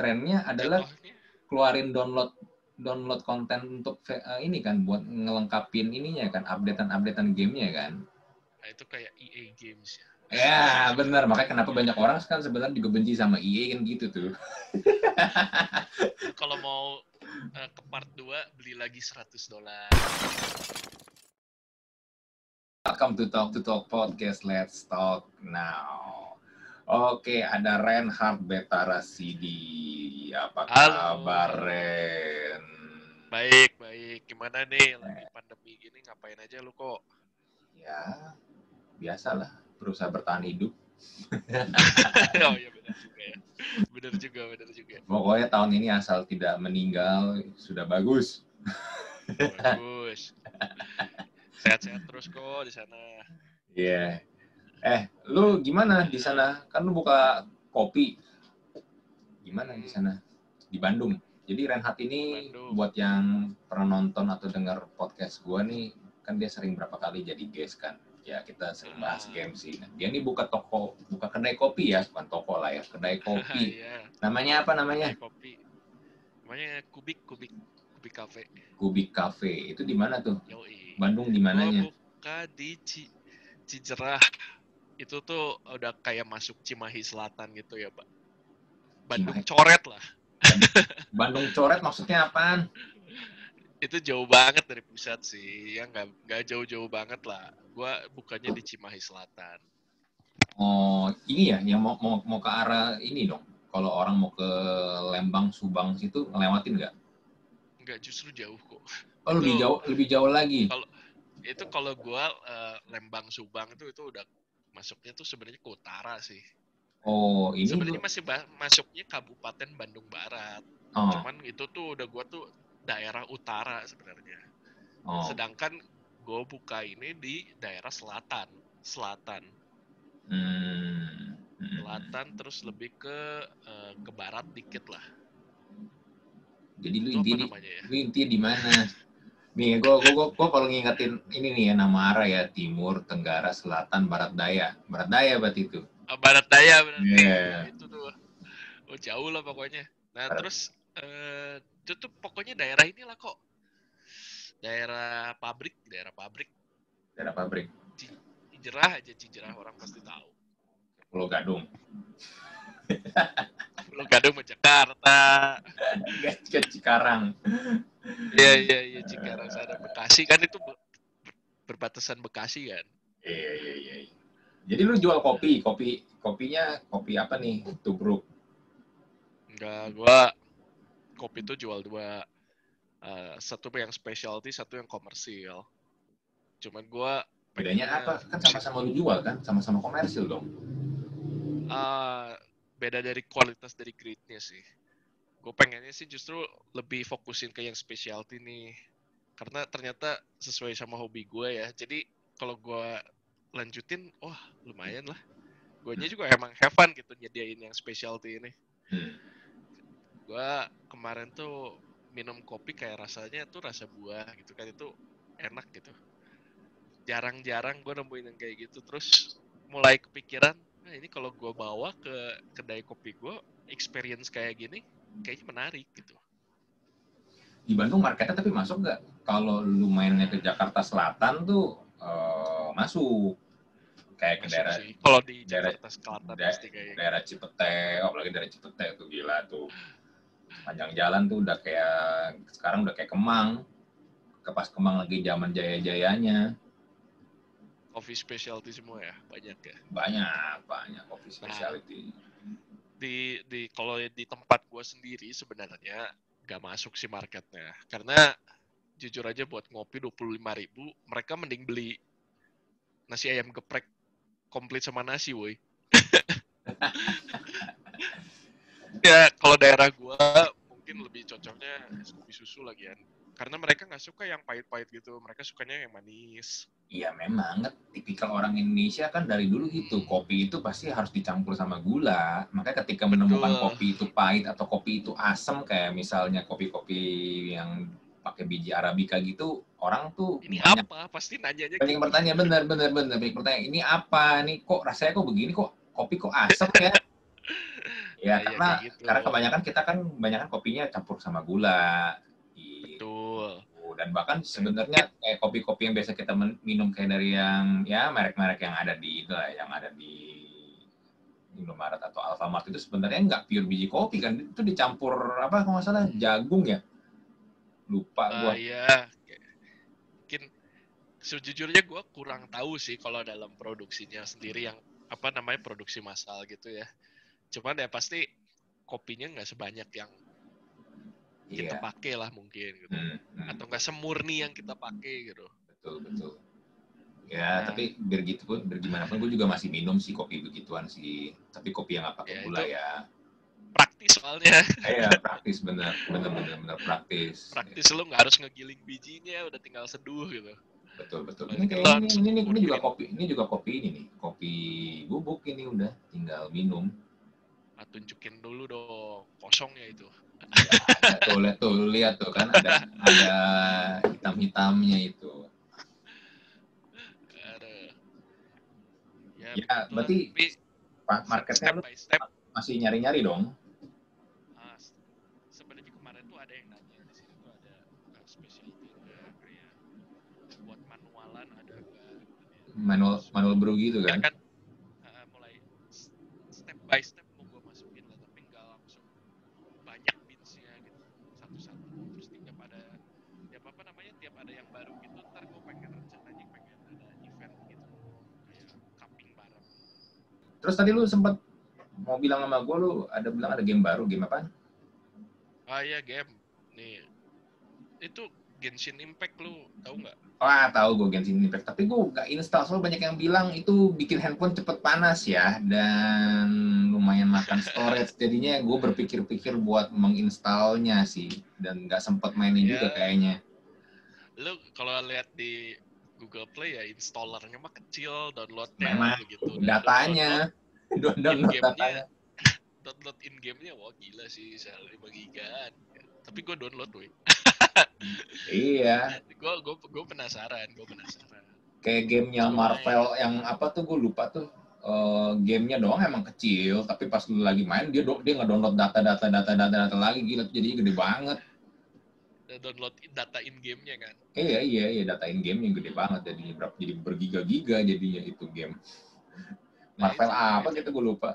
trennya adalah keluarin download download konten untuk eh, ini kan buat ngelengkapin ininya kan updatean-updatean gamenya kan. nah itu kayak EA Games ya. Ya benar makanya kenapa banyak orang kan sebenarnya juga benci sama EA kan gitu tuh. Kalau mau eh, ke part 2 beli lagi 100 dolar. Welcome to Talk to Talk Podcast. Let's talk now. Oke, ada Reinhard Betarasidi. Apa kabar, Ren? Baik, baik. Gimana nih lagi pandemi gini ngapain aja lu kok? Ya, biasalah. Berusaha bertahan hidup. oh iya benar juga ya. Benar juga, benar juga. Pokoknya tahun ini asal tidak meninggal, sudah bagus. Bagus. Sehat-sehat terus kok di sana. Iya. Eh, lu gimana di sana? Kan lu buka kopi. Gimana di sana? Di Bandung. Jadi Renhat ini Bandung. buat yang pernah nonton atau dengar podcast gua nih, kan dia sering berapa kali jadi guest kan. Ya kita sering bahas Ah. game sih. Nah, dia nih buka toko, buka kedai kopi ya, bukan toko lah ya, kedai kopi. Iya. Namanya apa namanya? Kopi. Namanya Kubik, Kubik, Kubik Cafe. Kubik Cafe. Itu di mana tuh? Yoi. Bandung di mananya? buka di Ci Cijerah. Itu tuh udah kayak masuk Cimahi Selatan gitu ya, Pak. Bandung Cimahi. coret lah. Bandung coret maksudnya apaan? Itu jauh banget dari pusat sih. Ya nggak nggak jauh-jauh banget lah. Gua bukannya di Cimahi Selatan. Oh, ini ya yang mau mau, mau ke arah ini dong. Kalau orang mau ke Lembang, Subang situ ngelewatin nggak? Nggak justru jauh kok. Oh, lebih Itu- jauh, lebih jauh lagi. Itu kalau gua eh, Lembang Subang itu itu udah masuknya tuh sebenarnya ke utara sih. Oh, ini Sebenarnya masih ba- masuknya Kabupaten Bandung Barat. oh, Cuman itu tuh udah gua tuh daerah utara sebenarnya. oh. Sedangkan gue buka ini di daerah selatan, selatan, Hmm, hmm. selatan terus lebih ke eh, ke barat dikit lah. Jadi lu intinya, ya? lu intinya di mana? Nih, gua, gua, gua, gua kalau ngingetin ini nih ya nama arah ya Timur, Tenggara, Selatan, Barat Daya. Barat Daya berarti itu. Ah, barat daya berarti. Iya. Itu tuh. Oh jauh lah pokoknya. Nah Barat- terus eh itu tuh pokoknya daerah inilah kok. Daerah pabrik, daerah pabrik. Daerah pabrik. Cijerah aja Cijerah orang pasti tahu. Pulau Gadung. Pulau Gadung sama Jakarta. Ke Cikarang. Iya iya iya Cikarang sana Bekasi kan itu be- ber- berbatasan Bekasi kan. Iya, iya, iya. Jadi lu jual kopi, kopi kopinya kopi apa nih? Tubruk. Enggak, gua kopi tuh jual dua. Eh, satu yang specialty, satu yang komersil. Cuman gua Bedanya apa? Kan sama-sama lu jual kan? Sama-sama komersil dong. eh, beda dari kualitas dari grade-nya sih. Gue pengennya sih justru lebih fokusin ke yang specialty nih. Karena ternyata sesuai sama hobi gue ya. Jadi kalau gue lanjutin, wah lumayan lah. Guanya juga emang have fun gitu nyediain yang specialty ini. Hmm. Gua kemarin tuh minum kopi kayak rasanya tuh rasa buah gitu kan itu enak gitu jarang-jarang gue nemuin yang kayak gitu terus mulai kepikiran nah ini kalau gue bawa ke kedai kopi gue experience kayak gini kayaknya menarik gitu Di Bandung marketnya tapi masuk nggak? Kalau lu mainnya ke Jakarta Selatan tuh eh, masuk. Kayak ke Masuk daerah kalau di daerah- Jakarta Selatan da- pasti kayak daerah Cipete, apalagi daerah Cipete tuh gila tuh. Panjang jalan tuh udah kayak sekarang udah kayak Kemang. Ke pas Kemang lagi zaman jaya-jayanya. Coffee specialty semua ya? Banyak ya? Banyak, banyak kopi specialty. di di kalau di tempat gue sendiri sebenarnya gak masuk sih marketnya. Karena jujur aja buat ngopi 25.000 ribu mereka mending beli nasi ayam geprek komplit sama nasi woi. Ya kalau daerah gua mungkin lebih cocoknya es kopi susu lagi kan karena mereka nggak suka yang pahit-pahit gitu mereka sukanya yang manis Iya memang, kan tipikal orang Indonesia kan dari dulu gitu, kopi itu pasti harus dicampur sama gula. Makanya ketika menemukan Betul. kopi itu pahit atau kopi itu asam kayak misalnya kopi-kopi yang pakai biji arabica gitu, orang tuh ini banyak, apa pasti nanyanya banyak yang gitu. bertanya bener bener bener banyak bertanya ini apa nih kok rasanya kok begini kok kopi kok asam ya? Ya, Iya, karena kayak gitu. karena kebanyakan kita kan kebanyakan kopinya campur sama gula. Betul. Dan bahkan sebenarnya kayak kopi-kopi yang biasa kita minum kayak dari yang ya merek-merek yang ada di itu lah, yang ada di Indomaret atau Alfamart itu sebenarnya nggak pure biji kopi kan itu dicampur apa kalau nggak salah jagung ya lupa gua Ah, iya. Mungkin sejujurnya gue kurang tahu sih kalau dalam produksinya sendiri yang apa namanya produksi massal gitu ya. Cuman ya pasti kopinya nggak sebanyak yang iya kita pakai lah mungkin gitu. Hmm, hmm. Atau nggak semurni yang kita pakai gitu. betul betul ya Nah. tapi biar gitu pun biar gimana pun gue juga masih minum sih kopi begituan sih tapi kopi yang nggak pakai Ya, gula ya Praktis soalnya. iya praktis bener bener bener bener praktis Praktis lu nggak harus ngegiling bijinya, udah tinggal seduh gitu. betul betul ini kayak ini, ini, ini, ini juga kopi ini juga kopi ini nih kopi bubuk ini udah tinggal minum Nah, tunjukin dulu dong kosongnya itu. Ada tuh lihat tuh lihat tuh kan ada ada hitam hitamnya itu. Ya, begitulah. berarti marketnya step by step. masih nyari nyari dong s- sebenarnya kemarin tuh ada yang nanya di sini tuh ada uh, specialty enggak kayak buat manualan ada enggak manual manual brew gitu ya kan? kan? Uh, mulai step by step mau gue masukin lah tapi enggak langsung banyak beansnya gitu satu-satu terus tiap ada tiap apa namanya tiap ada yang baru gitu ntar gue pengen rencananya pengen ada event gitu kayak cupping bareng terus tadi lu sempat mau bilang sama gue lu ada bilang ada game baru game apa ah iya game nih itu Genshin Impact lu tahu nggak Wah tahu gue Genshin Impact, tapi gue gak install soalnya banyak yang bilang itu bikin handphone cepet panas ya dan lumayan makan storage. Jadinya gue berpikir-pikir buat menginstalnya sih dan nggak sempet mainin Ya. juga kayaknya. lu kalau lihat di Google Play ya installernya mah kecil, downloadnya Memang. Dan Datanya, download datanya. Download, download in game-nya wah gila sih, bisa 5 gigaan. Tapi gue download woi. Iya, Gue gue gue penasaran, gue penasaran. kayak gamenya. Marvel yang apa tuh gue lupa tuh. eh, gamenya doang emang kecil, tapi pas lu lagi main dia do- dia ngedownload data-data data-data data lagi gila jadinya gede banget. Download data in game-nya kan. Iya iya iya data in game yang gede banget jadinya berapa jadi bergiga-giga jadinya itu game. Nah, Marvel itu- apa itu- gitu gue lupa.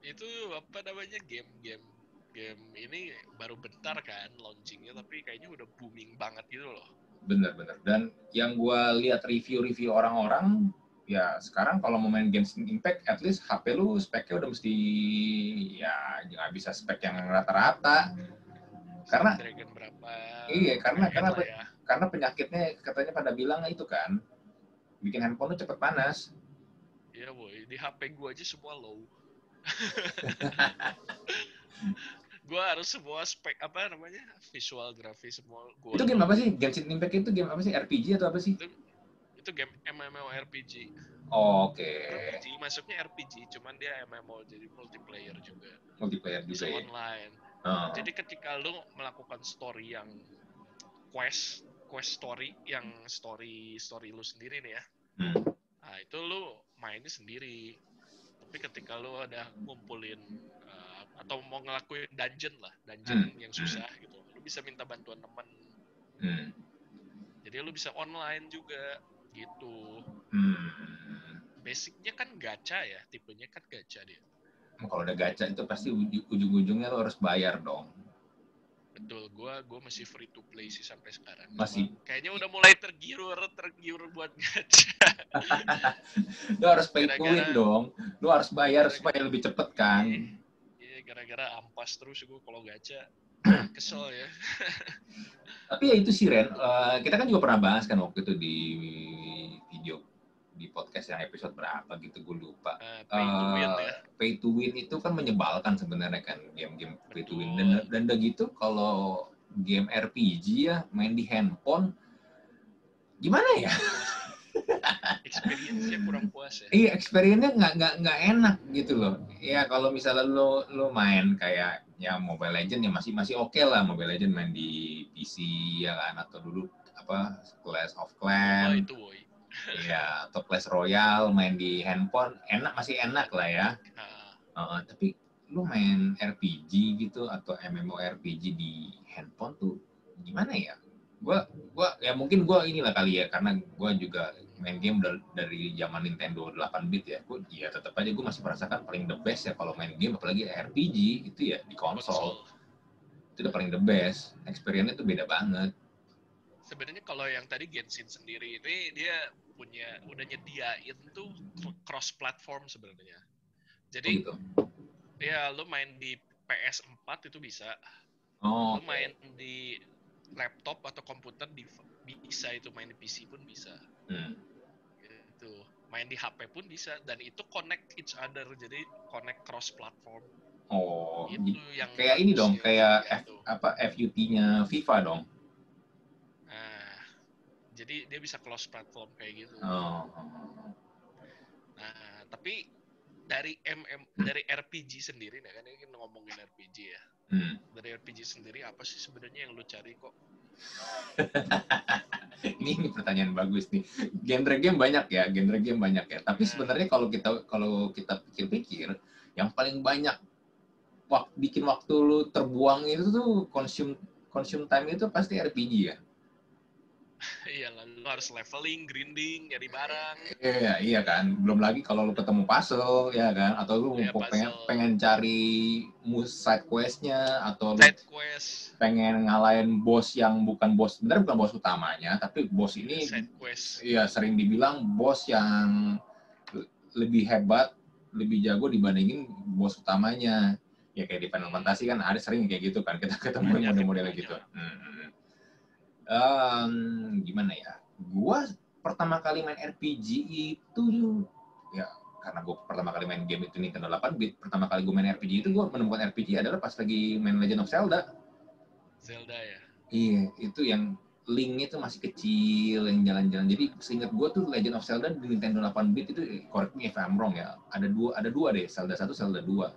Itu apa namanya game-game game ini baru bentar kan launchingnya tapi kayaknya udah booming banget gitu loh. Bener-bener. Dan yang gue lihat review-review orang-orang ya sekarang kalau mau main Genshin Impact at least HP lu speknya udah mesti ya nggak bisa spek yang rata-rata. Karena- Dragon berapa? Iya, karena- karena- ya. Karena penyakitnya katanya pada bilang itu kan bikin handphone lu cepet panas. Iya boy, di HP gua aja semua low. gua harus semua spek apa namanya visual grafis semua gua. Itu game apa sih? Genshin Impact itu game apa sih? RPG atau apa sih? Itu game MMORPG. Oh, Oke. RPG masuknya RPG, cuman dia MMO jadi multiplayer juga. Multiplayer juga Bisa ya. online. Oh. Jadi ketika lu melakukan story yang quest quest story yang story story lu sendiri nih ya. Hmm. Nah, itu lu mainnya sendiri. Tapi ketika lu ada ngumpulin uh, atau mau ngelakuin dungeon lah, dungeon Hmm. yang susah gitu. Lu bisa minta bantuan teman. Hmm. Jadi lu bisa online juga gitu. Hmm. Basicnya kan gacha ya, tipenya kan gacha dia. Kalau udah gacha itu pasti uju- ujung-ujungnya lo harus bayar dong. Betul, gua gua masih free to play sih sampai sekarang. Masih. Cuma kayaknya udah mulai tergiur, tergiur buat gacha. Lo harus pay to win dong. Lo harus bayar gara-gara- supaya lebih cepet kan. Iya, gara-gara ampas terus gua kalau gacha. Kesel ya. Tapi ya itu sih Ren, Eh, kita kan juga pernah bahas kan waktu itu di video di podcast yang episode berapa gitu gue lupa. Eh, pay to win Eh, ya. Pay to win itu kan menyebalkan sebenarnya kan game-game pay to win. Dan dan udah gitu kalau game RPG ya main di handphone gimana ya? Experience-nya kurang puas ya. Iya, experience-nya nggak nggak nggak enak gitu loh. Ya kalau misalnya lo lo main kayak ya Mobile Legend ya masih masih oke lah Mobile Legend main di PC ya kan atau dulu apa Clash of Clans itu woi. Ya atau Clash Royale main di handphone enak masih enak lah ya. Uh, tapi lu main RPG gitu atau MMORPG di handphone tuh gimana ya? Gua gua ya mungkin gua inilah kali ya karena gua juga main game dari zaman Nintendo 8 bit ya. Gua ya tetap aja gua masih merasakan paling the best ya kalau main game apalagi RPG itu ya di konsol. Itu udah paling the best. Experience-nya tuh beda banget. Sebenarnya kalau yang tadi Genshin sendiri ini dia punya udah nyediain tuh cross platform sebenarnya. Jadi oh gitu. ya lu main di PS4 itu bisa. Oh, lu main di laptop atau komputer di bisa itu main di PC pun bisa. Hmm. Gitu. Main di HP pun bisa dan itu connect each other jadi connect cross platform. Oh, itu yang kayak ini dong, kayak F, apa FUT-nya FIFA dong. Jadi dia bisa cross platform kayak gitu. Oh. Nah, tapi dari MM dari RPG sendiri nah kan ini ngomongin RPG ya. Hmm. Dari RPG sendiri apa sih sebenarnya yang lu cari kok? ini, ini pertanyaan bagus nih. Genre game banyak ya, genre game banyak ya. Tapi hmm. sebenarnya kalau kita kalau kita pikir-pikir, yang paling banyak wak, bikin waktu lu terbuang itu tuh consume consume time itu pasti RPG ya. Iya lu harus leveling, grinding, nyari barang. Iya, iya kan. Belum lagi kalau lu ketemu puzzle, ya kan. Atau lu ya, pengen pengen cari side questnya atau side quest. pengen ngalahin bos yang bukan bos, benar bukan bos utamanya, tapi bos ini side quest. Iya, sering dibilang bos yang lebih hebat, lebih jago dibandingin bos utamanya. Ya kayak di Final Fantasy kan ada sering kayak gitu kan. Kita ketemu model-model gitu. Hmm um, gimana ya? Gua pertama kali main RPG itu ya karena gue pertama kali main game itu Nintendo 8 bit, pertama kali gue main RPG itu gue menemukan RPG adalah pas lagi main Legend of Zelda. Zelda ya. Iya, itu yang linknya itu masih kecil, yang jalan-jalan. Jadi seingat gue tuh Legend of Zelda di Nintendo 8 bit itu, correct me if I'm wrong ya, ada dua, ada dua deh, Zelda satu, Zelda dua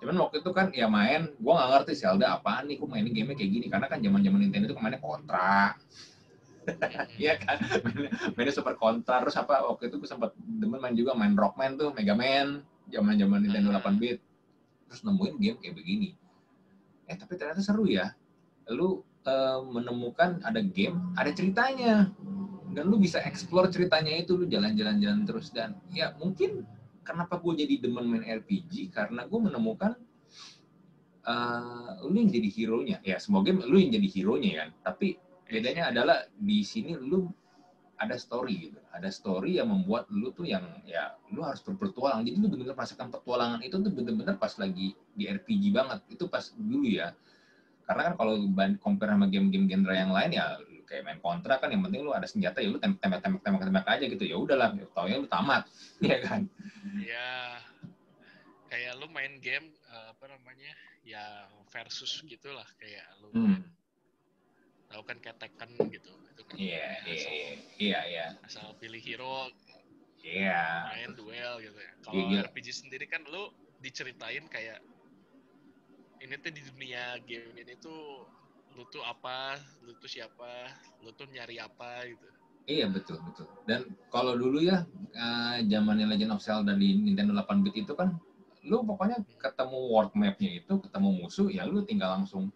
Cuman waktu itu kan ya main, gue nggak ngerti Zelda apaan nih, gue mainin game kayak gini. Karena kan zaman zaman Nintendo itu kemainnya kontra. Iya kan, mainnya, mainnya super kontra. Terus apa, waktu itu gue sempat demen main juga, main Rockman tuh, Mega Man. Zaman zaman Nintendo 8 bit. Terus nemuin game kayak begini. Eh tapi ternyata seru ya. Lu uh, menemukan ada game, ada ceritanya. Dan lu bisa explore ceritanya itu, lu jalan-jalan-jalan terus. Dan ya mungkin kenapa gue jadi demen main RPG karena gue menemukan uh, lu yang jadi hero nya ya semoga lu yang jadi hero nya kan. Tapi bedanya adalah di sini lu ada story gitu. Ada story yang membuat lu tuh yang ya lu harus berpetualang. Jadi lu benar-benar merasakan petualangan itu tuh benar-benar pas lagi di RPG banget. Itu pas dulu ya. Karena kan kalau compare sama game-game genre yang lain ya kayak main kontra kan yang penting lu ada senjata ya lu tembak tembak tembak tembak tembak aja gitu ya udahlah tau ya lu tamat ya kan ya kayak lu main game uh, apa namanya ya versus gitulah kayak lu hmm. tahu kan kayak Tekken gitu itu kan iya iya iya iya asal pilih hero Iya. Yeah. Main duel gitu ya. Kalau yeah, RPG sendiri kan lu diceritain kayak ini tuh di dunia game ini tuh lu tuh apa, lu tuh siapa, lu tuh nyari apa gitu. Iya betul betul. Dan kalau dulu ya uh, zamannya Legend of Zelda di Nintendo 8 bit itu kan lu pokoknya ketemu world map-nya itu, ketemu musuh ya lu tinggal langsung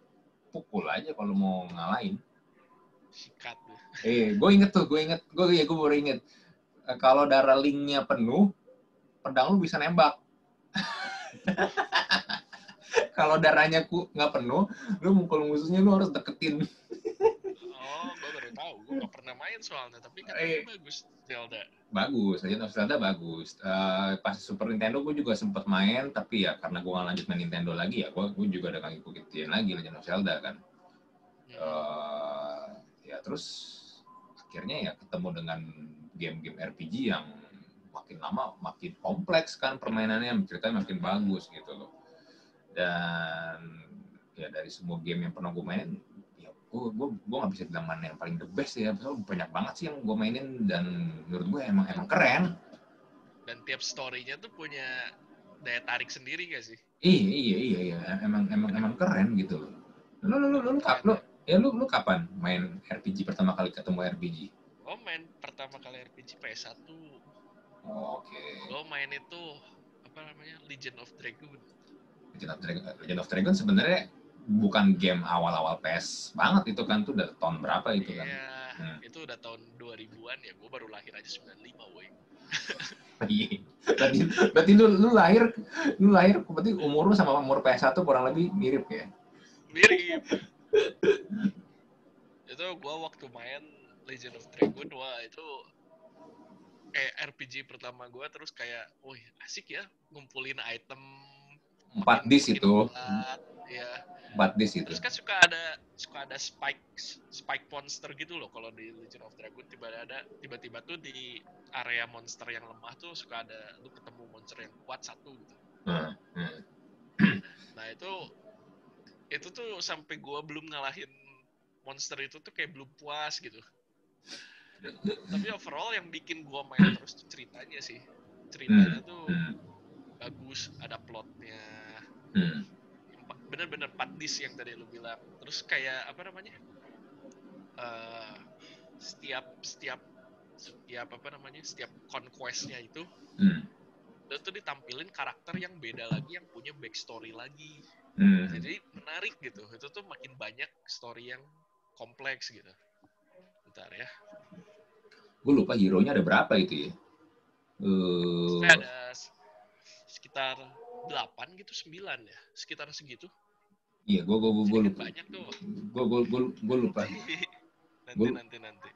pukul aja kalau mau ngalahin. Sikat. Eh, gue inget tuh, gue inget, gue ya gue baru inget. Uh, kalau darah linknya penuh, pedang lu bisa nembak. kalau darahnya ku nggak penuh, lu mukul musuhnya lu harus deketin. oh, gue baru tahu. Gue nggak pernah main soalnya, tapi kan eh, bagus Zelda. Bagus, Legend of Zelda bagus. Uh, pas Super Nintendo gue juga sempet main, tapi ya karena gue nggak lanjut main Nintendo lagi ya, gue, gue juga udah ngikutin lagi Legend of Zelda kan. Hmm. Uh, ya terus akhirnya ya ketemu dengan game-game RPG yang makin lama makin kompleks kan permainannya ceritanya makin bagus gitu loh dan ya dari semua game yang pernah gue mainin ya gue gue gue nggak bisa bilang mana yang paling the best ya. Soalnya banyak banget sih yang gue mainin dan menurut gue emang emang keren. Dan tiap storynya tuh punya daya tarik sendiri gak sih? Iya iya iya iya. Emang emang emang keren gitu loh. Lu lu lu lu, lu, lu ya lu lu kapan main RPG pertama kali ketemu RPG oh main pertama kali RPG PS1 oh, oke. Okay. gue main itu apa namanya Legend of Dragon. Legend of Dragon, Legend of Dragon sebenarnya bukan game awal-awal PS banget itu kan tuh udah tahun berapa itu kan? Iya, Hmm. itu udah tahun 2000-an ya. Gue baru lahir aja 95, woi. Iya. berarti, berarti lu, lu lahir lu lahir berarti umur lu sama umur PS1 kurang lebih mirip ya? Mirip. itu gua waktu main Legend of Dragon, wah itu kayak RPG pertama gua terus kayak, wih asik ya ngumpulin item. Empat makin itu. kuat, Ya. Empat disc itu. Terus kan suka ada suka ada spike spike monster gitu loh kalau di Legend of Dragon tiba ada tiba-tiba tuh di area monster yang lemah tuh suka ada lu ketemu monster yang kuat satu gitu. Hmm, hmm. Nah itu itu tuh sampai gua belum ngalahin monster itu tuh kayak belum puas gitu. Tapi overall yang bikin gua main terus tuh ceritanya sih. Ceritanya tuh Hmm, bagus, ada plotnya. hmm. Bener-bener 4 disc yang tadi lu bilang. Terus kayak apa namanya? eh setiap setiap setiap apa namanya? Setiap conquestnya itu Hmm, itu tuh ditampilin karakter yang beda lagi yang punya backstory lagi. hmm. jadi menarik gitu itu tuh makin banyak story yang kompleks gitu bentar ya Gue lupa hero-nya ada berapa itu ya? Saya ada sekitar 8 gitu 9 ya sekitar segitu Iya, gue gue gue lupa. banyak tuh Gue gue gue gue lupa. nanti Gua- nanti nanti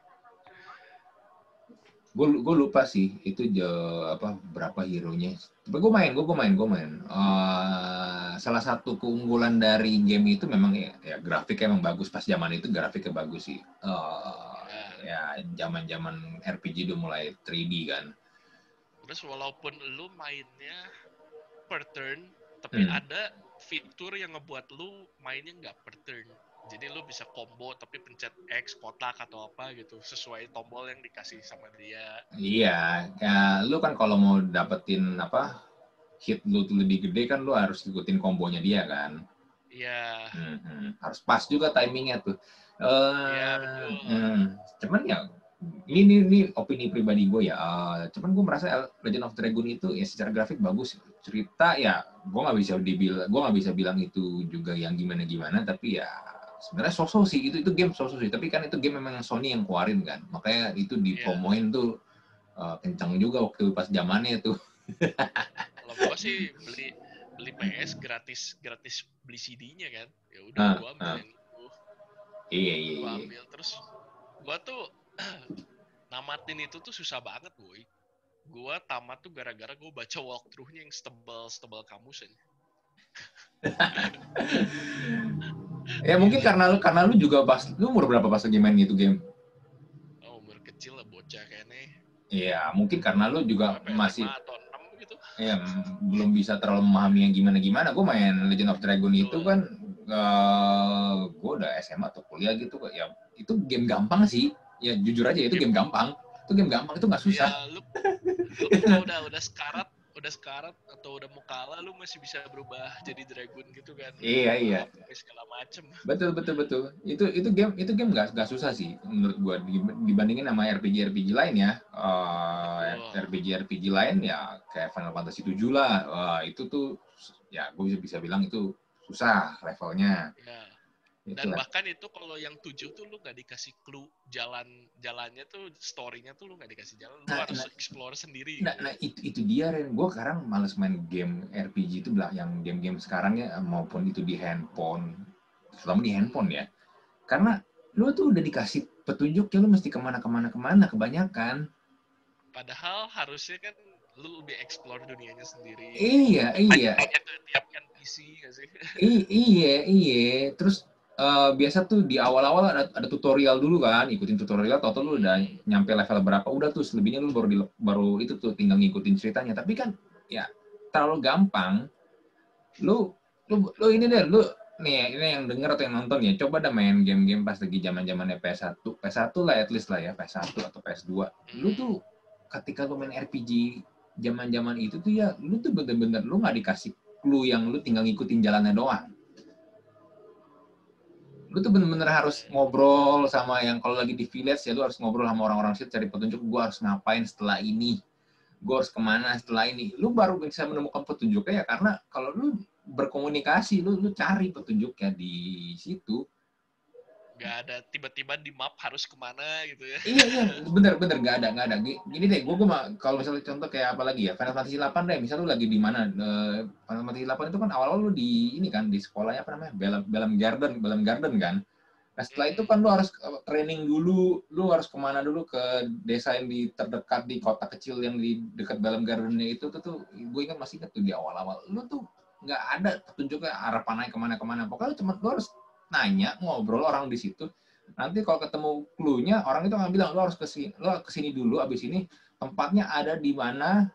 Gue gue lupa sih itu je- apa berapa hero-nya. Tapi gue main, gue gue main, gue main. Eh, salah satu keunggulan dari game itu memang ya, ya grafiknya emang bagus pas zaman itu grafiknya bagus sih. Eh, ya zaman-zaman RPG udah mulai 3D kan. terus walaupun lu mainnya per turn tapi Hmm. ada fitur yang ngebuat lu mainnya nggak per turn jadi lu bisa combo tapi pencet X kotak atau apa gitu sesuai tombol yang dikasih sama dia Iya, ya, lu kan kalau mau dapetin apa hit lu tuh lebih gede kan lu harus ikutin kombonya dia kan. iya Mhm. Harus pas juga timingnya tuh. Eh, Iya, betul. hmm, cuman ya ini, ini, ini opini pribadi gue ya. Eh, cuman gue merasa Legend of Dragon itu ya secara grafik bagus. Cerita ya gue nggak bisa dibilang, gue nggak bisa bilang itu juga yang gimana gimana. Tapi ya sebenarnya sosok sih itu itu game sosok sih. Tapi kan itu game memang Sony yang keluarin kan. Makanya itu dipromoin tuh eh, kencang juga waktu pas zamannya tuh. kalau gua sih beli beli PS gratis gratis beli CD-nya kan ya udah Ah, gua ambil ah. yang itu Iya iya. gua iya. ambil terus gua tuh namatin itu tuh susah banget boy gua tamat tuh gara-gara gua baca walkthrough-nya yang stebel kamusen Ya mungkin karena lu karena lu juga pas lu umur berapa pas lagi main itu game? oh, umur kecil lah bocah kayaknya Iya, mungkin karena lu juga ya, masih atau 6 gitu ya m- belum bisa terlalu memahami yang gimana-gimana. Gue main Legend of Dragon itu Betul. kan eh gue udah SMA atau kuliah gitu. Ya itu game gampang sih. Ya jujur aja itu game gampang. Itu game gampang itu nggak susah. ya lu, lu kalau udah udah sekarat udah sekarat atau udah mau kalah lu masih bisa berubah jadi dragon gitu kan Iya, iya. Segala macem Betul betul betul. Itu itu game itu game nggak nggak susah sih menurut gue dibandingin sama RPG RPG lain ya. Eh, Betul. RPG RPG lain ya kayak Final Fantasy 7 lah. Wah, itu tuh ya gue bisa bisa bilang itu susah levelnya. ya Itu dan bahkan itu kalau yang tujuh tuh lu nggak dikasih clue jalan jalannya tuh storynya tuh lu nggak dikasih jalan lu Nah, harus nah. explore sendiri Nah, nah itu, itu dia Ren. Gue sekarang males main game RPG itu lah, yang game-game sekarang ya maupun itu di handphone, terutama di handphone ya. Karena lu tuh udah dikasih petunjuk ya lu mesti ke mana ke mana ke mana kebanyakan. padahal harusnya kan lu lebih explore dunianya sendiri Iya iya tiap NPC nggak sih i- iya iya. Terus eh, biasa tuh di awal-awal ada, ada tutorial dulu kan, ikutin tutorial, atau lu udah nyampe level berapa, udah tuh selebihnya lu baru di, baru itu tuh tinggal ngikutin ceritanya. Tapi kan ya terlalu gampang. Lu lu lu ini deh, lu nih ini yang denger atau yang nonton ya, coba dah main game-game pas lagi zaman-zamannya PS1. PS1 lah at least lah ya, PS1 atau PS2. Lu tuh ketika lu main RPG zaman-zaman itu tuh ya, lu tuh bener-bener lu nggak dikasih clue yang lu tinggal ngikutin jalannya doang lu tuh bener-bener harus ngobrol sama yang kalau lagi di village ya lu harus ngobrol sama orang-orang situ cari petunjuk gua harus ngapain setelah ini gue harus ke mana setelah ini. Lu baru bisa menemukan petunjuknya ya karena kalau lu berkomunikasi lu lu cari petunjuknya di situ nggak ada tiba-tiba di map harus ke mana gitu ya. Iya iya bener bener nggak ada nggak ada. Gini deh gue gue kalau misalnya contoh kayak apa lagi ya Final Fantasy 8 deh misal lu lagi di mana uh, Final Fantasy 8 itu kan awal-awal lu di ini kan di sekolahnya apa namanya Belam Belam Garden Belam Garden kan. Nah setelah itu kan lu harus eh, training dulu lu harus ke mana dulu ke desa yang di terdekat di kota kecil yang di dekat Belam Gardennya itu tuh tuh gue ingat masih ingat tuh di awal-awal. Lu tuh nggak ada petunjuknya arah panahnya ke mana-kemana. Pokoknya cuma lu harus nanya ngobrol orang di situ. Nanti kalau ketemu clue-nya orang itu akan bilang lo harus ke sini lo ke sini dulu abis ini tempatnya ada di mana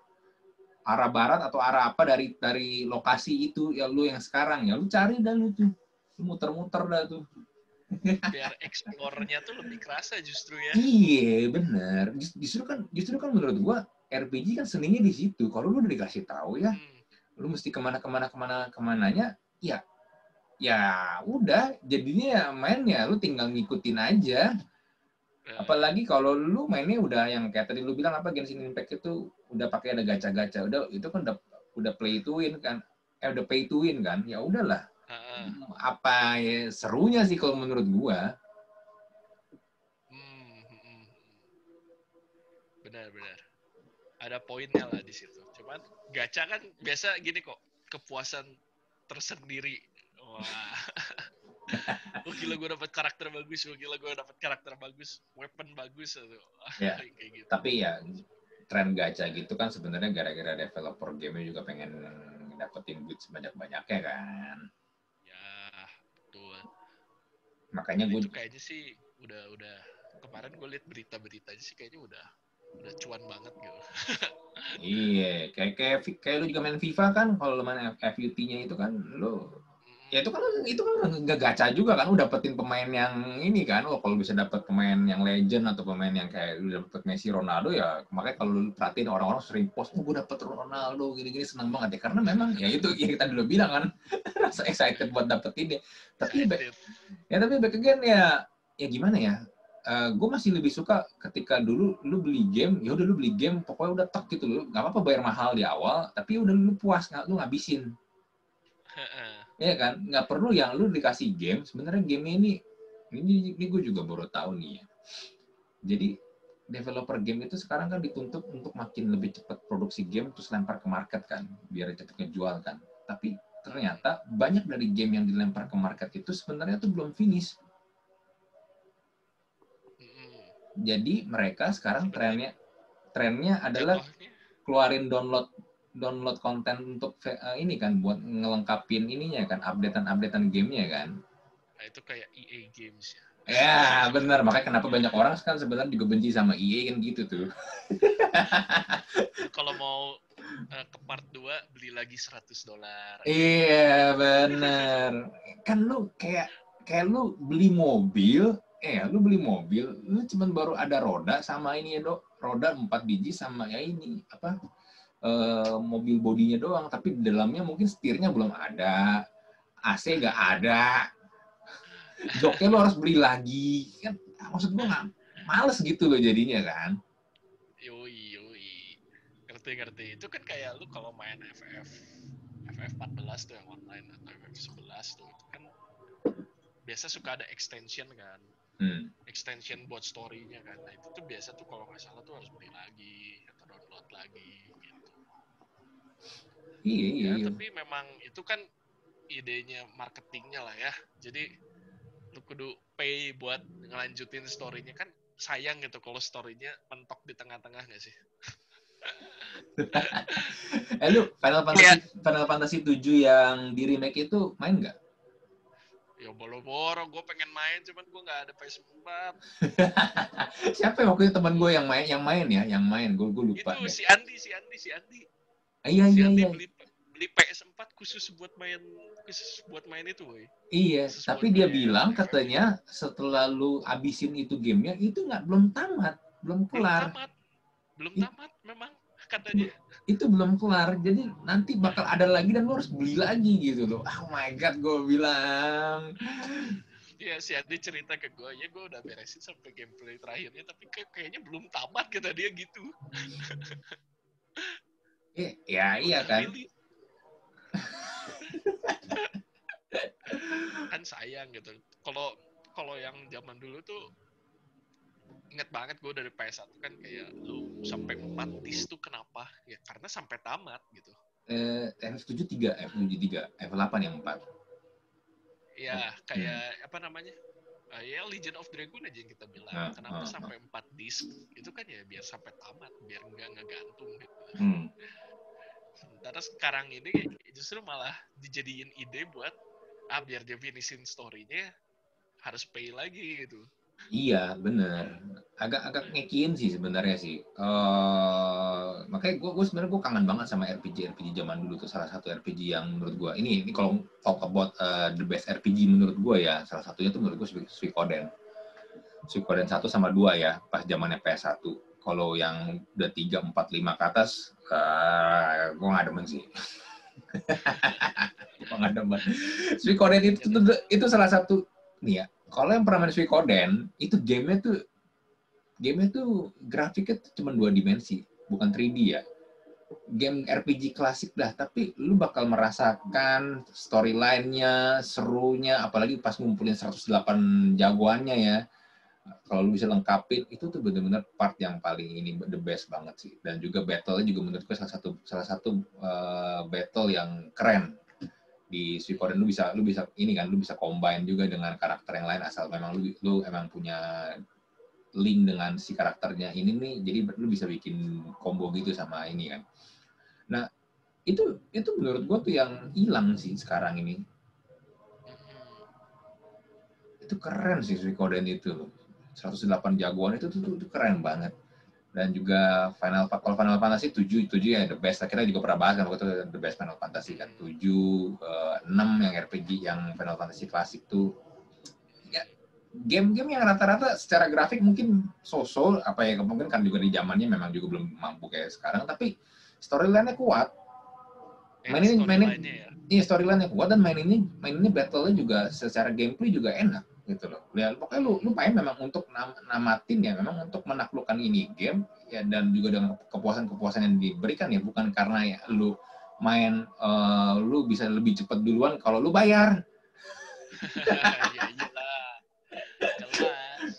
arah barat atau arah apa dari dari lokasi itu ya lu yang sekarang ya. Lu cari dan lu tuh. Lu muter-muter dah tuh. Biar explore-nya tuh lebih kerasa justru ya. Iya bener. Justru kan justru kan menurut gua RPG kan seninya di situ. Kalau lu udah dikasih tahu ya hmm. lu mesti ke mana ke mana ke mana ke mananya ya ya udah jadinya ya main ya lu tinggal ngikutin aja. Ya. apalagi kalau lu mainnya udah yang kayak tadi lu bilang apa Genshin Impact itu udah pakai ada gacha-gacha udah itu kan udah udah play to win kan. Eh udah pay to win kan? Ya udahlah. Uh. apa ya, serunya sih kalau menurut gua. Hmm, hmm, hmm. benar-benar ada poinnya lah di situ. Cuman gacha kan biasa gini kok kepuasan tersendiri Wah. oh gila gue dapet karakter bagus, oh gila gue dapet karakter bagus, weapon bagus atau ya. kayak gitu. Tapi ya tren gacha gitu kan sebenarnya gara-gara developer game juga pengen dapetin duit sebanyak-banyaknya kan. Ya, betul. Makanya gue kayaknya sih udah udah kemarin gue liat berita-berita sih kayaknya udah udah cuan banget gitu. iya, kayak kayak kayak lu juga main FIFA kan, kalau lu main FUT-nya itu kan lu ya itu kan itu kan nggak gacha juga kan udah dapetin pemain yang ini kan. Oh kalau bisa dapet pemain yang legend atau pemain yang kayak udah dapet Messi Ronaldo ya makanya kalau lu perhatiin orang-orang sering post oh gue dapet Ronaldo gini-gini seneng banget ya. Karena memang ya itu yang kita dulu bilang kan rasa excited buat dapetin dia tapi back, ya tapi back again ya ya gimana ya? Uh, gue masih lebih suka ketika dulu lu beli game ya udah lu beli game pokoknya udah tek gitu lu nggak apa-apa bayar mahal di awal tapi udah lu puas nggak lu ngabisin ya kan? Nggak perlu yang lu dikasih game. Sebenarnya game ini ini ini gue juga baru tahu nih ya. Jadi developer game itu sekarang kan dituntut untuk makin lebih cepat produksi game terus lempar ke market kan biar cepat ngejual kan. Tapi ternyata banyak dari game yang dilempar ke market itu sebenarnya tuh belum finish. Jadi mereka sekarang trennya trennya adalah keluarin download download konten untuk uh, ini kan buat ngelengkapin ininya kan updatean-updatean gamenya kan. Nah, itu kayak EA Games ya. Ya, benar. Makanya kenapa banyak orang kan sebenarnya juga benci sama EA kan gitu tuh. Kalau mau uh, ke part 2 beli lagi 100 dolar. Iya, benar. Kan lu kayak kayak lu beli mobil, eh lu beli mobil, lu cuman baru ada roda sama ini ya, Dok. Roda 4 biji sama ya ini apa? Uh, mobil bodinya doang, tapi di dalamnya mungkin setirnya belum ada, AC nggak ada, joknya lo harus beli lagi, kan maksud gue nggak males gitu loh jadinya kan. Yoi, yoi. Ngerti, ngerti. Itu kan kayak lu kalau main FF, FF 14 tuh yang online, atau FF 11 tuh, itu kan biasa suka ada extension kan. Hmm. Extension buat story-nya kan. Nah itu tuh biasa tuh kalau nggak salah tuh harus beli lagi, atau download lagi Iya, iya, ya, iya. Tapi memang itu kan idenya marketingnya lah ya. Jadi lu kudu pay buat ngelanjutin story-nya kan sayang gitu kalau story-nya mentok di tengah-tengah gak sih? eh lu Final Fantasy yeah. Final Fantasy 7 yang di remake itu main nggak? Ya boro-boro, gue pengen main, cuman gue nggak ada PS4. Siapa yang waktu itu teman gue yang main, yang main ya, yang main, gue gue lupa. Itu deh. si Andi, si Andi, si Andi. Ah, iya, iya, Andi iya. beli beli PS4 khusus buat main khusus buat main itu, woy. Iya, khusus tapi dia bilang katanya setelah lu abisin itu gamenya itu nggak belum tamat, belum kelar. Belum tamat, belum tamat memang katanya. Itu belum kelar, jadi nanti bakal ada lagi dan lu harus beli lagi gitu loh. Oh my god, gue bilang. Iya, si Adi cerita ke gue, ya gue udah beresin sampai gameplay terakhirnya, tapi kayak, kayaknya belum tamat kata dia gitu. Eh, ya iya kan. Milih. kan sayang gitu. Kalau kalau yang zaman dulu tuh inget banget gue dari PS1 kan kayak lu sampai 4 dis tuh kenapa? Ya karena sampai tamat gitu. Eh, F73, F73, F8 yang 4. Ya kayak apa namanya? Uh, ya Legend of Dragon aja yang kita bilang. Ah, kenapa ah, sampai 4 disc? Itu kan ya biar sampai tamat, biar nggak ngegantung gitu. Hmm. Sementara sekarang ini justru malah dijadiin ide buat ah biar dia finishin story-nya harus pay lagi gitu. Iya, bener. Agak-agak ngekin sih sebenarnya sih. Eh makanya gue gue sebenarnya gue kangen banget sama RPG RPG zaman dulu tuh salah satu RPG yang menurut gue ini ini kalau talk about uh, the best RPG menurut gue ya salah satunya tuh menurut gue Suikoden. Suikoden 1 sama 2 ya pas zamannya PS1. Kalau yang udah 3, 4, 5 ke atas uh, gue nggak demen sih. gue nggak demen. Suikoden itu, itu itu salah satu nih ya kalau yang pernah main Suikoden, itu gamenya tuh gamenya tuh grafiknya tuh cuma dua dimensi, bukan 3D ya. Game RPG klasik dah, tapi lu bakal merasakan storyline-nya, serunya, apalagi pas ngumpulin 108 jagoannya ya. Kalau lu bisa lengkapin, itu tuh bener-bener part yang paling ini the best banget sih. Dan juga battle-nya juga menurut gue salah satu salah satu uh, battle yang keren di Suikoden lu bisa lu bisa ini kan lu bisa combine juga dengan karakter yang lain asal memang lu lu emang punya link dengan si karakternya ini nih jadi lu bisa bikin combo gitu sama ini kan. Nah itu itu menurut gua tuh yang hilang sih sekarang ini. Itu keren sih Suikoden itu 108 jagoan itu tuh, tuh, tuh keren banget dan juga Final kalau Final Fantasy 7 7 ya the best. Kita juga pernah bahas kan waktu itu the best Final Fantasy kan. 7 uh, 6 yang RPG yang Final Fantasy klasik tuh. Ya game-game yang rata-rata secara grafik mungkin so-so apa ya mungkin kan juga di zamannya memang juga belum mampu kayak sekarang tapi storyline-nya kuat. Main ini main ini iya storyline-nya kuat dan main ini main ini battle-nya juga secara gameplay juga enak gitu loh. Ya, pokoknya lu lu main memang untuk nam, namatin ya, memang untuk menaklukkan ini game ya dan juga dengan kepuasan-kepuasan yang diberikan ya bukan karena ya lu main uh, lu bisa lebih cepat duluan kalau lu bayar. ya iyalah. Jelas.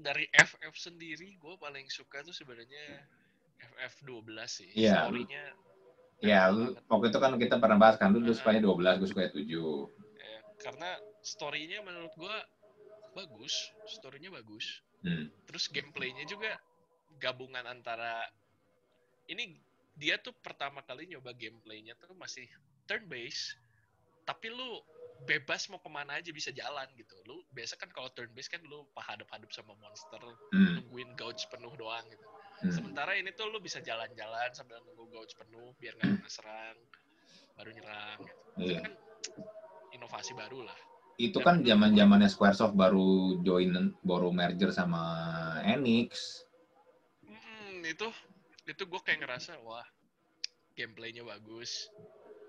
Dari FF sendiri gue paling suka tuh sebenarnya FF 12 sih. Yeah. Story-nya Ya, lu, waktu itu kan kita pernah bahas kan, lu, lu sukanya 12, gue suka 7 karena story-nya menurut gua bagus, story-nya bagus. Hmm. Terus gameplaynya juga gabungan antara ini dia tuh pertama kali nyoba gameplaynya tuh masih turn based, tapi lu bebas mau ke mana aja bisa jalan gitu. Lu biasa kan kalau turn based kan lu hadap-hadap sama monster, Hmm. nungguin gauge penuh doang gitu. Hmm. Sementara ini tuh lu bisa jalan-jalan sambil nunggu gauge penuh biar nggak kena serang, baru nyerang. Gitu. Itu Iya. kan inovasi baru lah. Itu kan zaman zamannya Squaresoft baru join baru merger sama Enix. Hmm, itu itu gue kayak ngerasa wah gameplaynya bagus,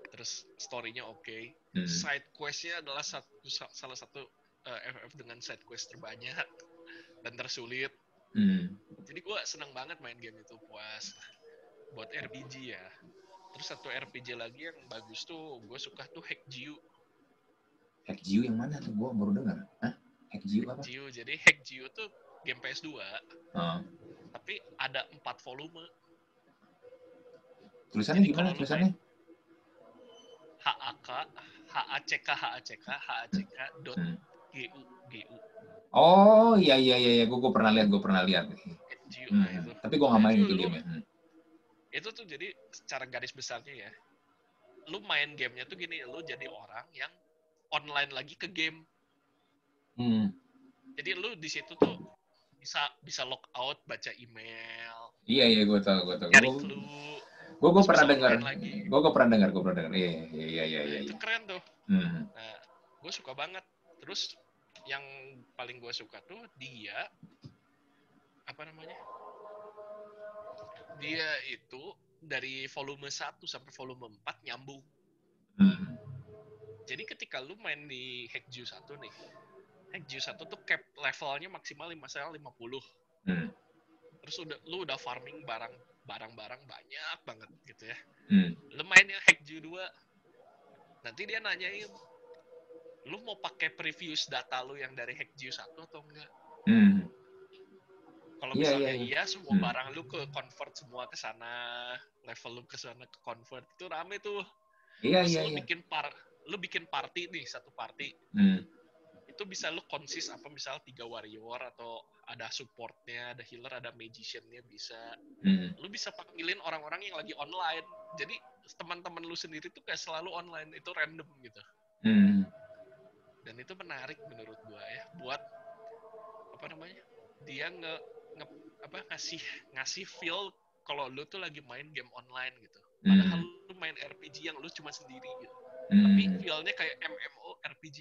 terus storynya oke, Hmm. side questnya adalah satu sa- salah satu uh, FF dengan side quest terbanyak dan tersulit. Hmm. Jadi gue seneng banget main game itu puas buat RPG ya. Terus satu RPG lagi yang bagus tuh gue suka tuh Hack Jiu. Hack Jiu yang mana tuh? Gua baru dengar. Hah? Hack Jiu apa? Jiu. Jadi Hack Jiu tuh game PS2 Oh. tapi ada empat volume Tulisannya Jadi gimana tulisannya? HAK, HACK, HACK, HACK, dot Hmm. GU, GU. Oh iya iya iya, iya. gue gue pernah lihat, gue pernah lihat. GU, Hmm. nah itu. Tapi gue nggak main Itu game Hmm. Itu tuh jadi secara garis besarnya ya, lu main gamenya tuh gini, lu jadi orang yang online lagi ke game. Hmm. Jadi lu di situ tuh bisa bisa log out, baca email, Iya iya gue tau gue tau. Gue clue. gue terus pernah dengar. Gue gue pernah dengar, gue pernah dengar. Iya iya iya iya Nah, iya. itu keren tuh. Hmm. Nah, gue suka banget. Terus yang paling gue suka tuh dia apa namanya? Dia itu dari volume 1 sampai volume 4 nyambung. Hmm. Jadi ketika lu main di Hackju 1 nih, Hackju 1 tuh cap levelnya maksimal 5 50. Hmm. terus udah lu udah farming barang barang-barang banyak banget gitu ya Hmm. lu main yang Hackju 2 nanti dia nanyain lu mau pakai previous data lu yang dari Hackju 1 atau enggak Hmm. kalau Iya, misalnya iya, iya, semua Hmm. barang lu ke convert semua ke sana level lu ke sana ke convert itu rame tuh Iya, Terus iya, lu iya. bikin par lu bikin party nih satu party Hmm. itu bisa lu konsis apa misal tiga warrior atau ada supportnya ada healer ada magiciannya bisa Hmm. lu bisa panggilin orang-orang yang lagi online jadi teman-teman lu sendiri tuh kayak selalu online itu random gitu Hmm. dan itu menarik menurut gua ya buat apa namanya dia nge, nge- apa ngasih ngasih feel kalau lu tuh lagi main game online gitu padahal Hmm. lu main RPG yang lu cuma sendiri gitu Hmm. tapi feel-nya kayak MMO RPG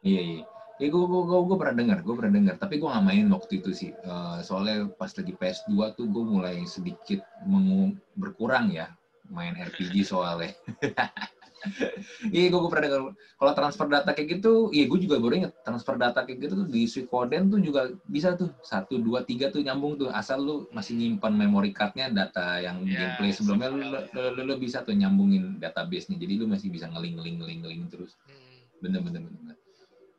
Iya, iya. Ya, gue, gue, gue, gue pernah dengar, gue pernah dengar. Tapi gue nggak main waktu itu sih. Eh, soalnya pas lagi PS2 tuh gue mulai sedikit mengu- berkurang ya main RPG soalnya. Iya, gue, pernah dengar. Kalau transfer data kayak gitu, iya gue juga baru inget transfer data kayak gitu tuh di Suikoden tuh juga bisa tuh satu dua tiga tuh nyambung tuh asal lu masih nyimpan memory cardnya data yang Ya, gameplay sebelumnya lu, lu, lu, lu bisa tuh nyambungin database-nya jadi lu masih bisa ngeling ngeling ngeling ngeling terus Hmm. bener bener bener bener.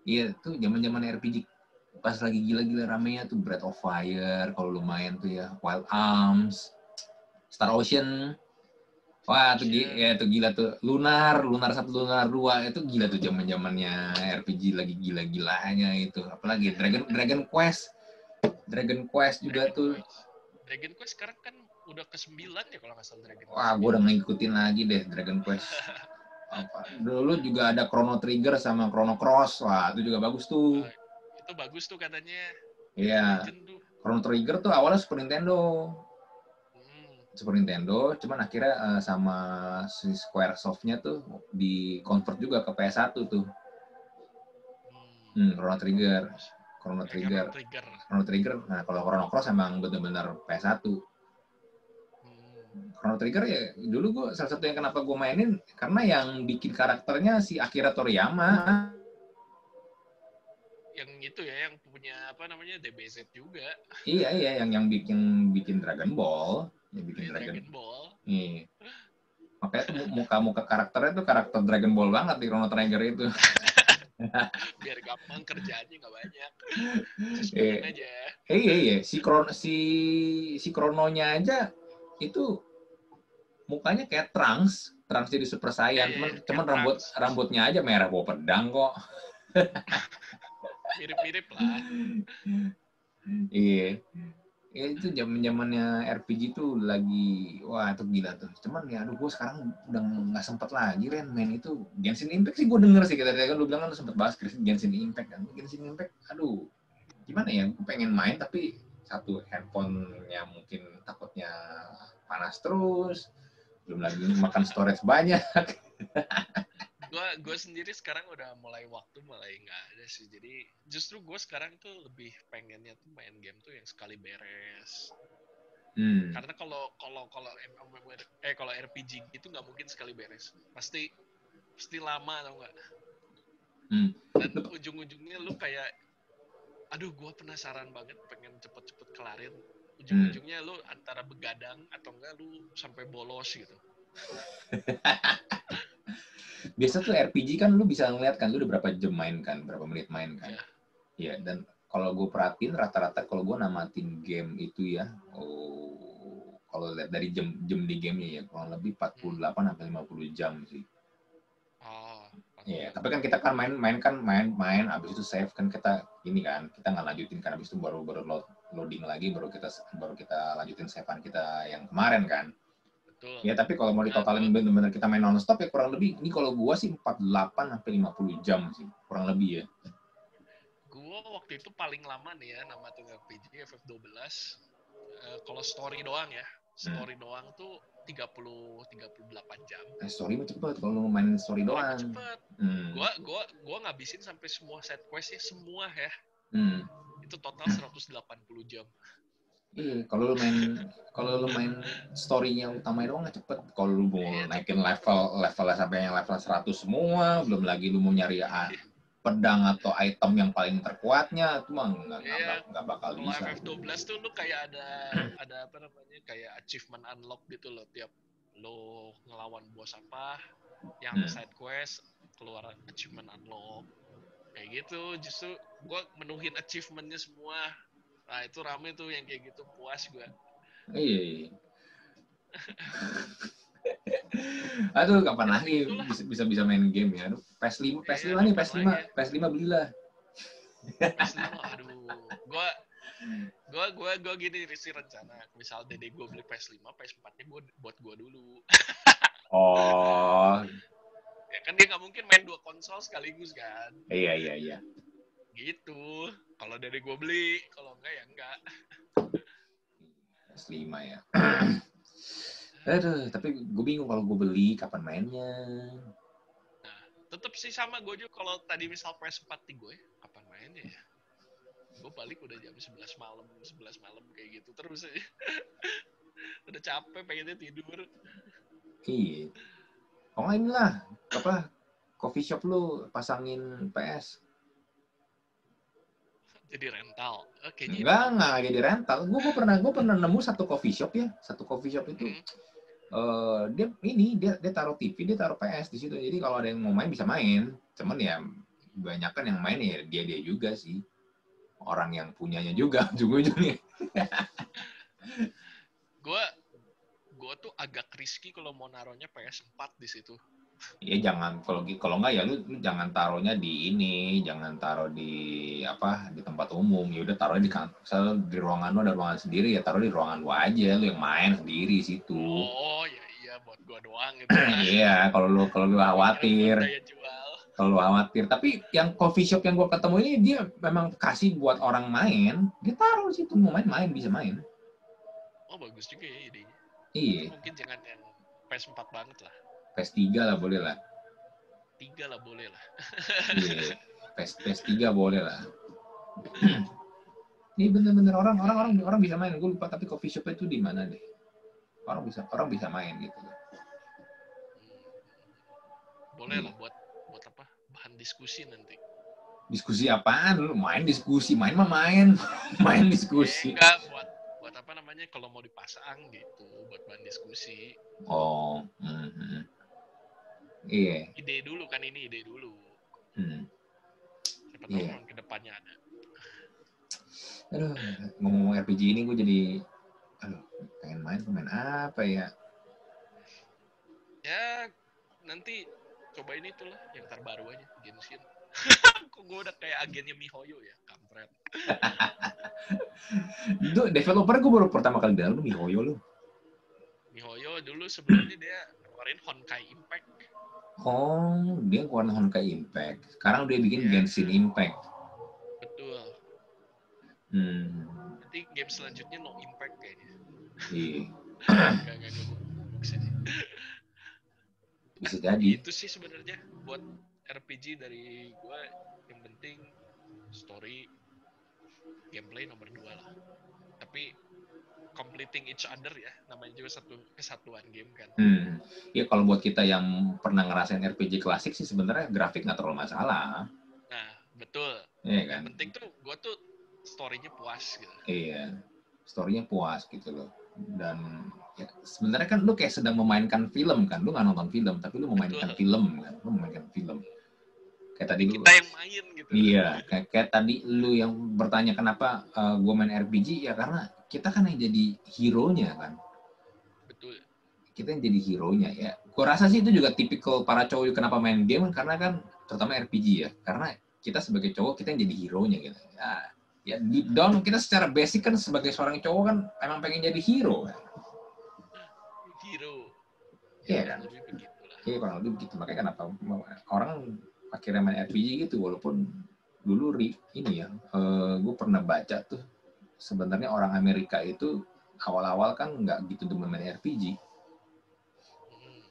iya tuh zaman zaman RPG pas lagi gila-gila ramenya tuh Breath of Fire kalau lu main tuh ya Wild Arms Star Ocean wah tuh gi- ya tuh gila tuh. Lunar Lunar satu Lunar dua. Itu gila tuh zaman zamannya RPG lagi gila-gilanya itu. Apalagi Dragon Dragon Quest. Dragon Quest juga Dragon tuh. Quest. Dragon Quest sekarang kan udah ke 9 ya kalau nggak salah Dragon wah gue udah ngikutin lagi deh Dragon Quest. Apa dulu juga ada Chrono Trigger sama Chrono Cross. Wah itu juga bagus tuh. Itu bagus tuh katanya. Iya. Tuh. Chrono Trigger tuh awalnya Super Nintendo. Hmm. Super Nintendo, cuman akhirnya eh, sama si Square Soft-nya tuh di convert juga ke PS1 tuh. Hmm, Chrono Trigger, Chrono Trigger, Chrono Trigger. Chrono Trigger. Nah, kalau Chrono Cross emang bener-bener PS1. Hmm. Chrono Trigger ya dulu gua salah satu yang kenapa gue mainin karena yang bikin karakternya si Akira Toriyama. Yang itu ya yang punya apa namanya DBZ juga. Iya iya yang yang bikin bikin Dragon Ball, yang bikin Dragon, Dragon. Ball. Iya. Makanya tuh muka-muka karakternya tuh karakter Dragon Ball banget di Chrono Trigger itu. Biar gampang kerjaannya nggak banyak. Iya. Aja. Eh, iya iya si Kron si si Krononya aja itu mukanya kayak Trunks, Trunks jadi Super Saiyan, Iya, cuman iya, cuman kayak rambut Trunks. rambutnya aja merah bawa pedang kok. Mirip-mirip lah. Iya. Ya, itu zaman zamannya RPG tuh lagi wah itu gila tuh. Cuman ya aduh gue sekarang udah nggak sempet lagi Ren main itu Genshin Impact sih gue denger sih kita kan lu bilang kan lu sempet bahas Genshin Impact kan. Genshin Impact aduh gimana ya gue pengen main tapi satu handphonenya mungkin takutnya panas terus belum lagi makan storage banyak Gue gue sendiri sekarang udah mulai waktu mulai nggak ada sih. Jadi justru gue sekarang tuh lebih pengennya tuh main game tuh yang sekali beres. hmm. Karena kalau kalau kalau eh kalau RPG gitu nggak mungkin sekali beres. Pasti pasti lama tau nggak? Hmm. Dan ujung-ujungnya lu kayak, aduh gue penasaran banget pengen cepet-cepet kelarin. Ujung-ujungnya lu antara begadang atau enggak lu sampai bolos gitu. biasa tuh RPG kan lu bisa ngeliat kan lu udah berapa jam main kan berapa menit main kan. Iya dan kalau gue perhatiin rata-rata kalau gue namatin game itu ya oh kalau lihat dari jam jam di gamenya ya kurang lebih 48 sampai 50 jam sih Oh, Iya, tapi kan kita kan main main kan main main abis itu save kan kita ini kan kita nggak lanjutin kan abis itu baru baru load, loading lagi baru kita baru kita lanjutin savean kita yang kemarin kan. Betul. Ya tapi kalau mau ditotalin bener-bener kita main non stop ya kurang lebih ini kalau gua sih 48 sampai 50 jam sih kurang lebih ya. Gua waktu itu paling lama nih ya nama tuh RPG FF12. Eh, kalau story doang ya. Story doang tuh 30 38 jam. Eh, story mah cepet kalau lu main story doang. cepet. Hmm. Gua gua gua ngabisin sampai semua set questnya semua ya. Hmm. Itu total 180 jam. Iya, kalau lu main kalau lu main story-nya utama doang nggak cepet. Kalau lu mau Iya, naikin level level sampai yang level 100 semua, belum lagi lu mau nyari A, pedang atau item yang paling terkuatnya itu mah nggak Iya. nggak nggak bakal Kalau bisa. FF12 tuh lu kayak ada ada apa namanya kayak achievement unlock gitu loh tiap lo ngelawan bos apa yang Hmm. side quest keluar achievement unlock kayak gitu justru gua menuhin achievementnya semua nah itu rame tuh yang kayak gitu puas gua Iya. iya. Aduh, kapan Ya, lagi bisa bisa bisa main game ya? Aduh, PS5, PS5 Iya, nih, kapan PS5, lagi? PS5 belilah. PS5, aduh gua gua gua gua gini sih rencana misal dede gua beli PS5 PS4 nya gua buat gua dulu Oh, ya kan dia nggak mungkin main dua konsol sekaligus kan iya iya iya. Gitu kalau dari gue beli kalau enggak ya enggak PS5 ya. Aduh, tapi gue bingung kalau gue beli kapan mainnya. tetep sih sama gue juga kalau tadi misal PS4 di gue kapan mainnya ya gue balik udah jam 11 malam 11 malam kayak gitu terus aja udah capek pengennya tidur Iya. Oh inilah apa coffee shop lu pasangin PS. Jadi rental oh, kayaknya Enggak, enggak jadi rental. Gue pernah gue pernah nemu satu coffee shop ya. Satu coffee shop itu Hmm. eh dia ini dia dia taruh TV, dia taruh PS di situ. Jadi kalau ada yang mau main bisa main. Cuman ya banyak kan yang main ya dia dia juga sih. Orang yang punyanya juga ujung-ujungnya. gue gue tuh agak risky kalau mau naruhnya PS4 di situ Ya jangan kalau kalau enggak ya lu, lu jangan taruhnya di ini, jangan taruh di apa di tempat umum. Ya udah taruhnya di kantor, misal di ruangan lu ada ruangan sendiri ya taruh di ruangan lu aja, lu yang main sendiri situ. oh ya iya buat gue doang gitu Iya, kalau lu kalau lu khawatir, daya jual kalau lu khawatir. Tapi yang coffee shop yang gua ketemu ini dia memang kasih buat orang main, dia taruh di situ mau main main bisa main. oh bagus juga ya idenya Iya, mungkin jangan yang PS4 banget lah PS3 lah boleh lah. tiga lah boleh lah Iya, PS PS3 boleh lah. Ini bener-bener orang orang orang orang bisa main. Gue lupa tapi coffee shop itu di mana deh. Orang bisa orang bisa main gitu. Hmm. boleh Iya. lah buat buat apa bahan diskusi nanti Diskusi apaan? Lu main diskusi, main mah main, main Eh, diskusi. enggak buat buat apa namanya kalau mau dipasang gitu buat bahan diskusi Oh, mhm. Iya. ide dulu kan ini ide dulu Hmm. siapa tahu Iya. memang ke depannya ada Aduh, ngomong RPG ini gue jadi, aduh, pengen main, main apa ya? ya nanti cobain itulah yang terbaru aja Genshin kok gue udah kayak agennya Mihoyo ya kampret Itu developer gue baru pertama kali dengar lu Mihoyo lu. Mihoyo dulu sebelumnya dia ngeluarin Honkai Impact Oh, dia keluarin Honkai Impact. Sekarang dia bikin Iya. Genshin Impact. betul Hmm, nanti game selanjutnya No Impact kayaknya iya. Gak, gak, bisa jadi. itu sih sebenarnya buat RPG dari gua yang penting story gameplay nomor dua lah tapi completing each other ya namanya juga satu kesatuan game kan Hmm. Ya kalau buat kita yang pernah ngerasain RPG klasik sih sebenarnya grafik nggak terlalu masalah. nah betul Iya kan? yang penting tuh gua tuh storynya puas gitu Iya. Storynya puas gitu loh. Dan ya, sebenarnya kan lu kayak sedang memainkan film kan. Lu nggak nonton film, tapi lu memainkan Betul. film kan. Lu memainkan film. Kayak tadi lu. kita yang main gitu Iya, kayak, kayak tadi lu yang bertanya kenapa gue main RPG ya karena kita kan yang jadi hero-nya kan. betul Kita yang jadi hero-nya ya. Gue rasa sih itu juga tipikal para cowok kenapa main game karena kan terutama RPG ya. Karena kita sebagai cowok kita yang jadi hero-nya gitu. Ya, ya deep down kita secara basic kan sebagai seorang cowok kan emang pengen jadi hero kan. hero Iya Ya, kan? begitulah Iya kurang lebih begitu. Makanya kenapa orang akhirnya main RPG gitu walaupun dulu ri- ini ya, gue pernah baca tuh sebenarnya orang Amerika itu awal-awal kan nggak gitu demen main RPG. Hmm.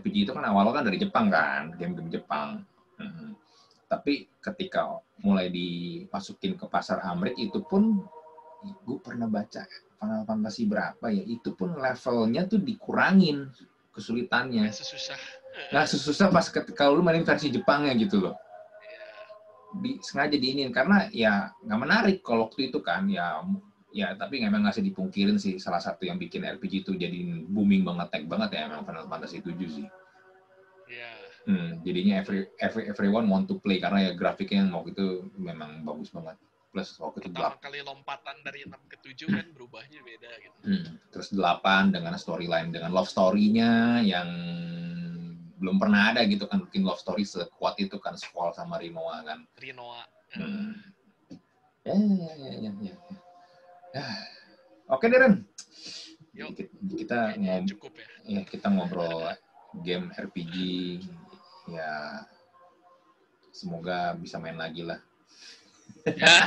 RPG itu kan awal kan dari Jepang kan, game-game Jepang. Mhm. Tapi ketika mulai dimasukin ke pasar Amerika itu pun gue pernah baca Final Fantasy berapa ya, itu pun levelnya tuh dikurangin kesulitannya. Nggak sesusah Nah, susah pas ketika lu mainin versi Jepangnya gitu loh. Di, sengaja diinin karena ya nggak menarik kalau waktu itu kan ya ya tapi memang nggak sih dipungkirin sih salah satu yang bikin RPG itu jadi booming banget tag banget ya emang Final Fantasy 7 sih. Iya. Hmm, jadinya every, every everyone want to play karena ya grafiknya yang waktu itu memang bagus banget. Plus waktu itu Pertama kali lompatan dari 6 ke 7 kan berubahnya beda gitu. Hmm, terus 8 dengan storyline dengan love story-nya yang belum pernah ada gitu kan bikin love story sekuat itu kan Squall sama Rinoa kan. Rinoa. Hmm. Ya, ya, ya, ya, ya. ya. Oke, Deren. Yuk. Kita, ngob cukup ya. ya kita ngobrol game RPG ya semoga bisa main lagi lah. Ya.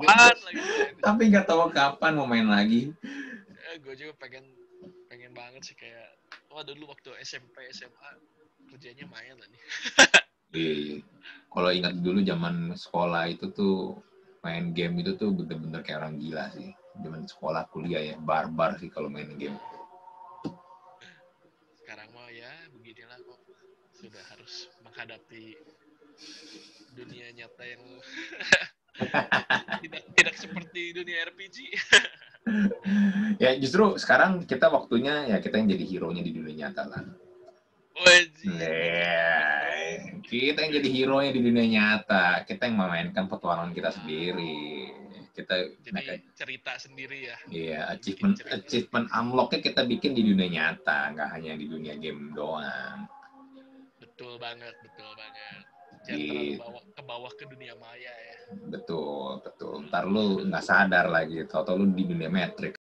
Lagi? Tapi nggak tahu kapan mau main lagi. Ya, gue juga pengen pengen banget sih kayak wah dulu waktu SMP SMA kerjanya main lah nih. Iya. Kalau ingat dulu zaman sekolah itu tuh main game itu tuh bener-bener kayak orang gila sih. Zaman sekolah kuliah ya barbar sih kalau main game. Sekarang mah ya beginilah kok sudah harus menghadapi dunia nyata yang tidak tidak seperti dunia RPG. Ya justru sekarang kita waktunya ya kita yang jadi hero-nya di dunia nyata lah. Nah, kita yang jadi hero-nya di dunia nyata. Kita yang memainkan petualangan kita sendiri. Kita Jadi cerita sendiri ya. Iya, achievement achievement unlock-nya kita bikin di dunia nyata, nggak hanya di dunia game doang. Betul banget, betul banget. Jangan Gitu. terlalu bawa ke bawah ke dunia maya ya. Betul, betul. Ntar lu nggak sadar lagi, tau-tau lu di dunia Matrix.